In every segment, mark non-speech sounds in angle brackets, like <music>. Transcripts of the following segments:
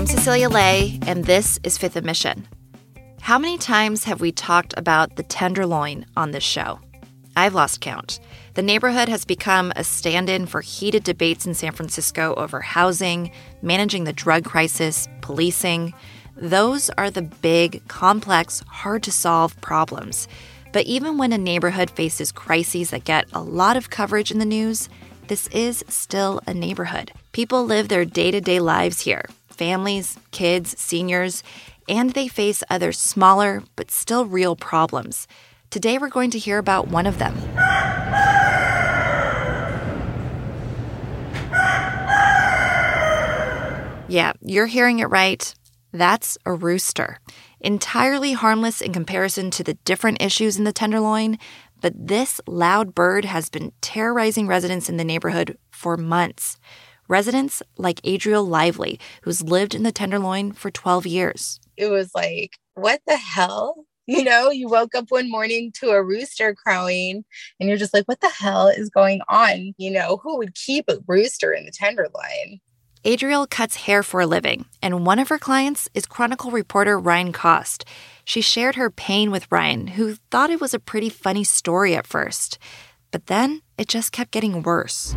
I'm Cecilia Lei, and this is Fifth and Mission. How many times have we talked about the Tenderloin on this show? I've lost count. The neighborhood has become a stand in for heated debates in San Francisco over housing, managing the drug crisis, policing. Those are the big, complex, hard to solve problems. But even when a neighborhood faces crises that get a lot of coverage in the news, this is still a neighborhood. People live their day to day lives here families, kids, seniors, and they face other smaller but still real problems. Today, we're going to hear about one of them. Yeah, you're hearing it right. That's a rooster. Entirely harmless in comparison to the different issues in the Tenderloin, but this loud bird has been terrorizing residents in the neighborhood for months. Residents like Adriel Lively, who's lived in the Tenderloin for 12 years. It was like, what the hell? You know, you woke up one morning to a rooster crowing and you're just like, what the hell is going on? You know, who would keep a rooster in the Tenderloin? Adriel cuts hair for a living, and one of her clients is Chronicle reporter Ryan Kost. She shared her pain with Ryan, who thought it was a pretty funny story at first. But then it just kept getting worse.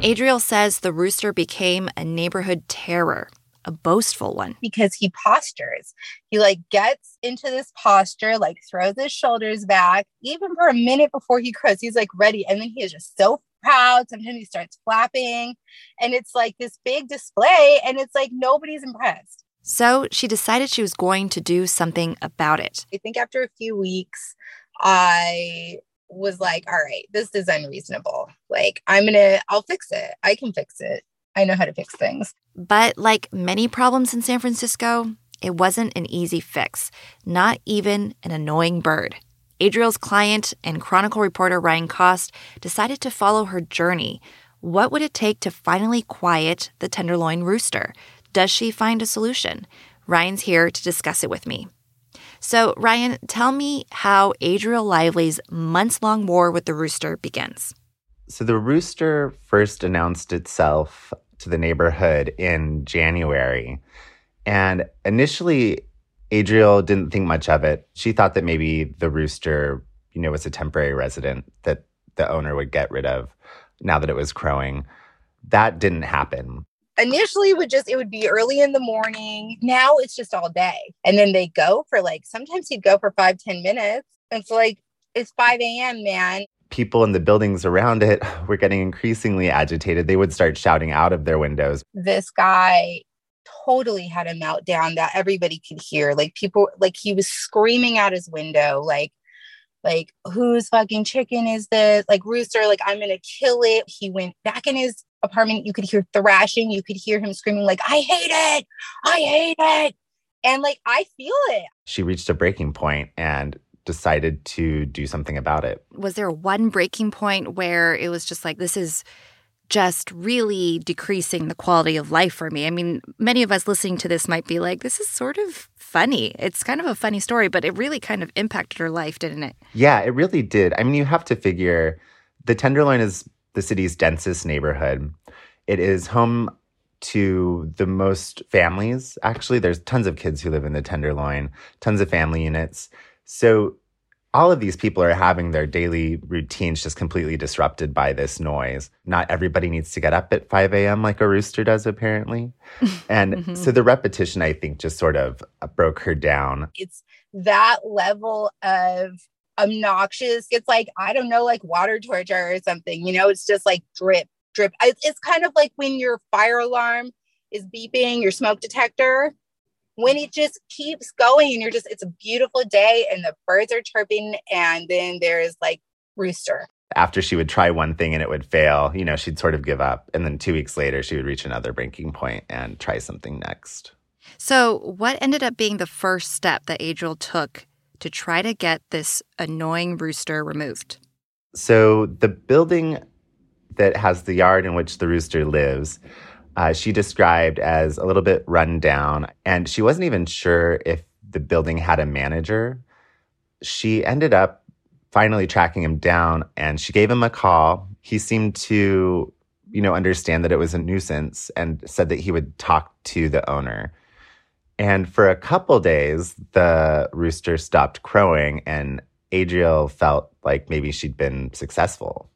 Adriel says the rooster became a neighborhood terror a boastful one. Because he postures. He like gets into this posture, like throws his shoulders back, even for a minute before he crows. He's like ready. And then he is just so proud. Sometimes he starts flapping. And it's like this big display. And it's like nobody's impressed. So she decided she was going to do something about it. I think after a few weeks, I was like, all right, this is unreasonable. Like, I'm going to, I'll fix it. I can fix it. I know how to fix things. But like many problems in San Francisco, it wasn't an easy fix, not even an annoying bird. Adriel's client and Chronicle reporter Ryan Kost decided to follow her journey. What would it take to finally quiet the tenderloin rooster? Does she find a solution? Ryan's here to discuss it with me. So, Ryan, tell me how Adriel Lively's months long war with the rooster begins. So, the rooster first announced itself to the neighborhood in January. And initially, Adriel didn't think much of it. She thought that maybe the rooster, you know, was a temporary resident that the owner would get rid of now that it was crowing. That didn't happen. Initially, would just it would be early in the morning. Now it's just all day, and then they go for like sometimes he'd go for five ten minutes. It's like it's five a.m. Man, people in the buildings around it <laughs> were getting increasingly agitated. They would start shouting out of their windows. This guy totally had a meltdown that everybody could hear. Like people, like he was screaming out his window, like, like whose fucking chicken is this? Like rooster, like I'm gonna kill it. He went back in his apartment. You could hear thrashing. You could hear him screaming, like, I hate it. I hate it. And like I feel it. She reached a breaking point and decided to do something about it. Was there one breaking point where it was just like, this is just really decreasing the quality of life for me? I mean, many of us listening to this might be like, this is sort of funny. It's kind of a funny story, but it really kind of impacted her life, didn't it? Yeah, it really did. I mean, you have to figure the Tenderloin is the city's densest neighborhood. It is home to the most families. Actually, there's tons of kids who live in the Tenderloin, tons of family units. So all of these people are having their daily routines just completely disrupted by this noise. Not everybody needs to get up at 5 a.m. like a rooster does, apparently. <laughs> And mm-hmm. so the repetition, I think, just sort of broke her down. It's that level of obnoxious. It's like, I don't know, like water torture or something. You know, it's just like drip, drip. It's kind of like when your fire alarm is beeping, your smoke detector when it just keeps going and you're just it's a beautiful day and the birds are chirping and then there's like rooster. After she would try one thing and it would fail you know she'd sort of give up. And then two weeks later she would reach another breaking point and try something next. So what ended up being the first step that adriel took to try to get this annoying rooster removed? So the building that has the yard in which the rooster lives uh, she described as a little bit run down, and she wasn't even sure if the building had a manager. She ended up finally tracking him down and she gave him a call. He seemed to you know, understand that it was a nuisance and said that he would talk to the owner. And for a couple days, the rooster stopped crowing, and Adriel felt like maybe she'd been successful.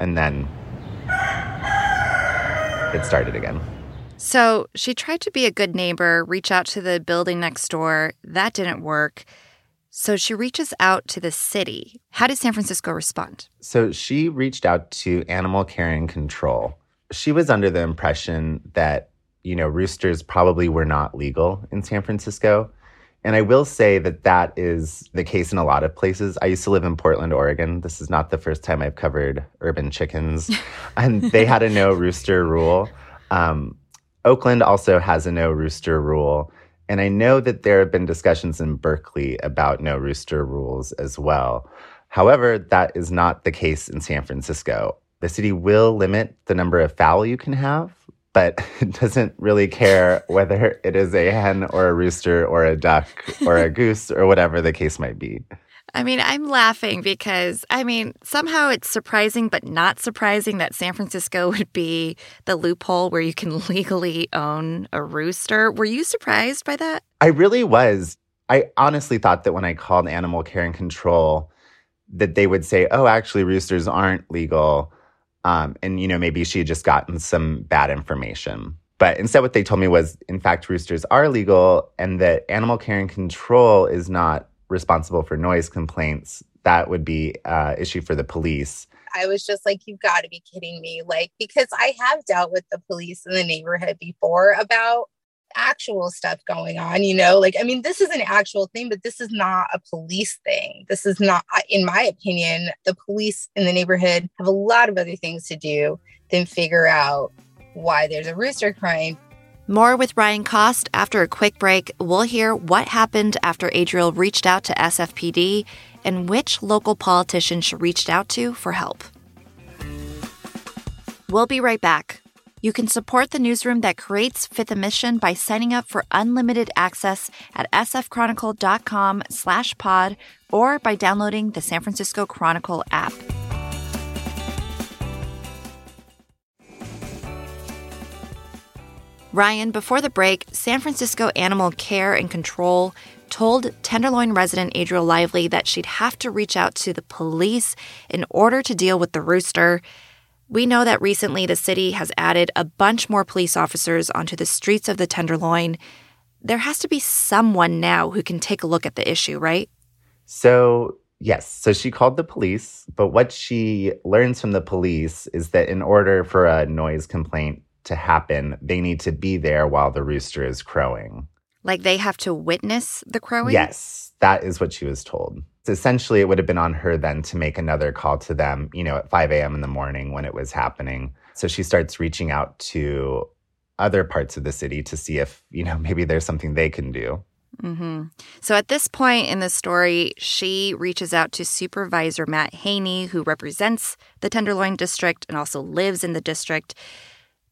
And then it started again. So she tried to be a good neighbor, reach out to the building next door. That didn't work. So she reaches out to the city. How did San Francisco respond? So she reached out to Animal Care and Control. She was under the impression that, you know, roosters probably were not legal in San Francisco. And I will say that that is the case in a lot of places. I used to live in Portland, Oregon. This is not the first time I've covered urban chickens. <laughs> and they had a no rooster rule. Um, Oakland also has a no rooster rule. And I know that there have been discussions in Berkeley about no rooster rules as well. However, that is not the case in San Francisco. The city will limit the number of fowl you can have, but it <laughs> doesn't really care whether it is a hen or a rooster or a duck or a <laughs> goose or whatever the case might be. I mean, I'm laughing because, I mean, somehow it's surprising, but not surprising that San Francisco <laughs> would be the loophole where you can legally own a rooster. Were you surprised by that? I really was. I honestly thought that when I called Animal Care and Control, that they would say, oh, actually, roosters aren't legal. Um, and, you know, maybe she had just gotten some bad information. But instead, what they told me was, in fact, roosters are legal and that animal care and control is not responsible for noise complaints. That would be uh, issue for the police. I was just like, you've got to be kidding me. Like, because I have dealt with the police in the neighborhood before about actual stuff going on, you know? Like, I mean, this is an actual thing, but this is not a police thing. This is not, in my opinion, the police in the neighborhood have a lot of other things to do than figure out why there's a rooster crying. More with Ryan Kost after a quick break. We'll hear what happened after Adriel reached out to SFPD and which local politician she reached out to for help. We'll be right back. You can support the newsroom that creates Fifth and Mission by signing up for unlimited access at sfchronicle.com slash pod or by downloading the San Francisco Chronicle app. Ryan, before the break, San Francisco Animal Care and Control told Tenderloin resident Adriel Lively that she'd have to reach out to the police in order to deal with the rooster. We know that recently the city has added a bunch more police officers onto the streets of the Tenderloin. There has to be someone now who can take a look at the issue, right? So, yes. So she called the police, but what she learns from the police is that in order for a noise complaint to happen, they need to be there while the rooster is crowing. Like they have to witness the crowing? Yes, that is what she was told. So essentially, it would have been on her then to make another call to them, you know, at 5 a.m. in the morning when it was happening. So she starts reaching out to other parts of the city to see if, you know, maybe there's something they can do. Mm-hmm. So at this point in the story, she reaches out to Supervisor Matt Haney, who represents the Tenderloin district and also lives in the district.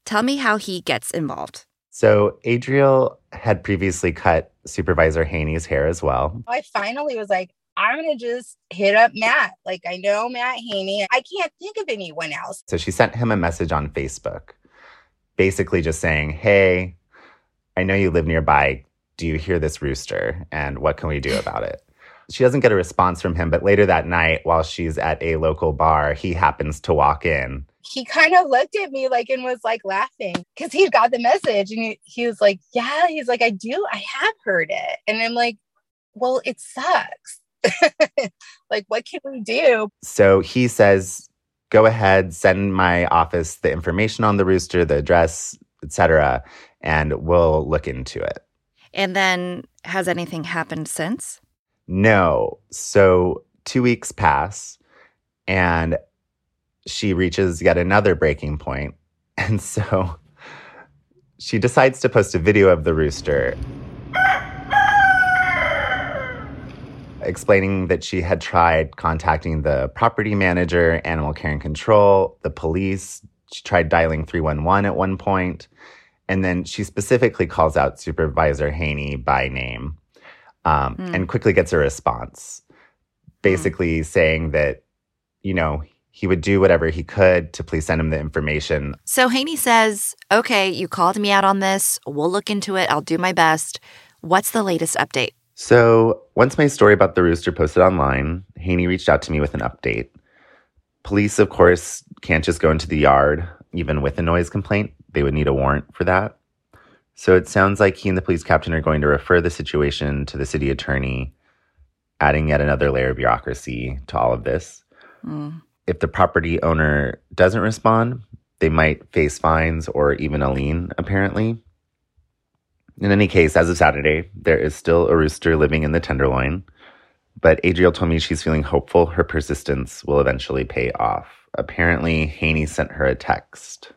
Tell me how he gets involved. So Adriel had previously cut Supervisor Haney's hair as well. I finally was like, I'm going to just hit up Matt. Like, I know Matt Haney. I can't think of anyone else. So she sent him a message on Facebook, basically just saying, Hey, I know you live nearby. Do you hear this rooster? And what can we do about it? She doesn't get a response from him, but later that night, while she's at a local bar, he happens to walk in. He kind of looked at me like and was like laughing because he got the message and he, he was like, Yeah, he's like, I do, I have heard it. And I'm like, Well, it sucks. <laughs> like, what can we do? So he says, Go ahead, send my office the information on the rooster, the address, etc., and we'll look into it. And then has anything happened since? No. So two weeks pass and she reaches yet another breaking point. <laughs> And so she decides to post a video of the rooster explaining that she had tried contacting the property manager, animal care and control, the police. She tried dialing 311 at one point, And then she specifically calls out Supervisor Haney by name um, mm. and quickly gets a response, basically mm. saying that, you know, he would do whatever he could to please send him the information. So Haney says, Okay, you called me out on this. We'll look into it. I'll do my best. What's the latest update? So, once my story about the rooster posted online, Haney reached out to me with an update. Police, of course, can't just go into the yard, even with a noise complaint. They would need a warrant for that. So, it sounds like he and the police captain are going to refer the situation to the city attorney, adding yet another layer of bureaucracy to all of this. Mm. If the property owner doesn't respond, they might face fines or even a lien, apparently. In any case, as of Saturday, there is still a rooster living in the Tenderloin, but Adriel told me she's feeling hopeful her persistence will eventually pay off. Apparently, Haney sent her a text.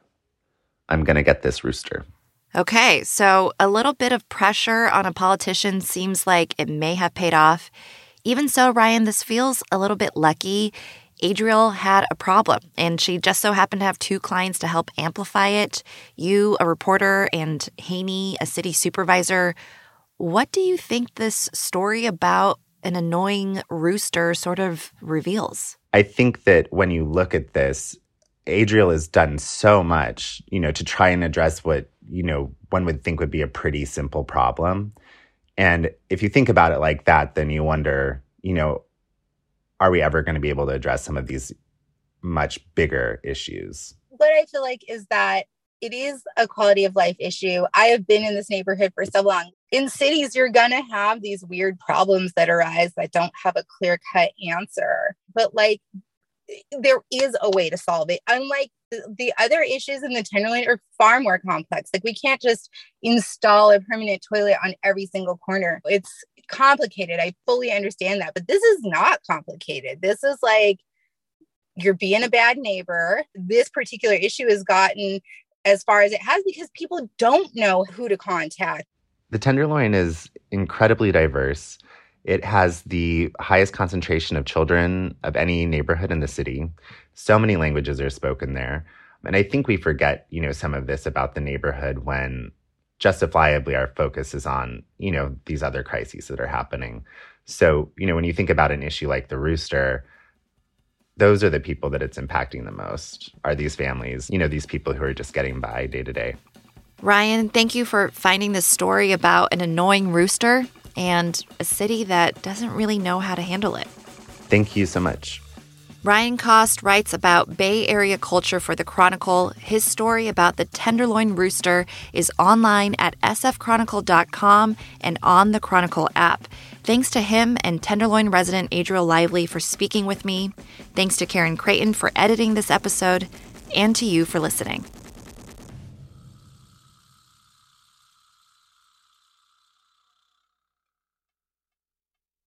I'm going to get this rooster. Okay, so a little bit of pressure on a politician seems like it may have paid off. Even so, Ryan, this feels a little bit lucky. Adriel had a problem, and she just so happened to have two clients to help amplify it you, a reporter, and Haney, a city supervisor. What do you think this story about an annoying rooster sort of reveals? I think that when you look at this, Adriel has done so much, you know, to try and address what, you know, one would think would be a pretty simple problem. And if you think about it like that, then you wonder, you know, are we ever going to be able to address some of these much bigger issues? What I feel like is that it is a quality of life issue. I have been in this neighborhood for so long. In cities, you're going to have these weird problems that arise that don't have a clear cut answer. But like, there is a way to solve it. Unlike the, the other issues in the Tenderloin are far more complex. Like, we can't just install a permanent toilet on every single corner. It's complicated. I fully understand that, but this is not complicated. This is like you're being a bad neighbor. This particular issue has gotten as far as it has because people don't know who to contact. The Tenderloin is incredibly diverse. It has the highest concentration of children of any neighborhood in the city. So many languages are spoken there. And I think we forget, you know, some of this about the neighborhood when justifiably our focus is on you know these other crises that are happening. So you know when you think about an issue like the rooster those are the people that it's impacting the most are these families you know these people who are just getting by day to day. Ryan thank you for finding this story about an annoying rooster and a city that doesn't really know how to handle it. Thank you so much Ryan Kost writes about Bay Area culture for the Chronicle. His story about the Tenderloin Rooster is online at sfchronicle.com and on the Chronicle app. Thanks to him and Tenderloin resident Adriel Lively for speaking with me. Thanks to Karen Creighton for editing this episode, and to you for listening.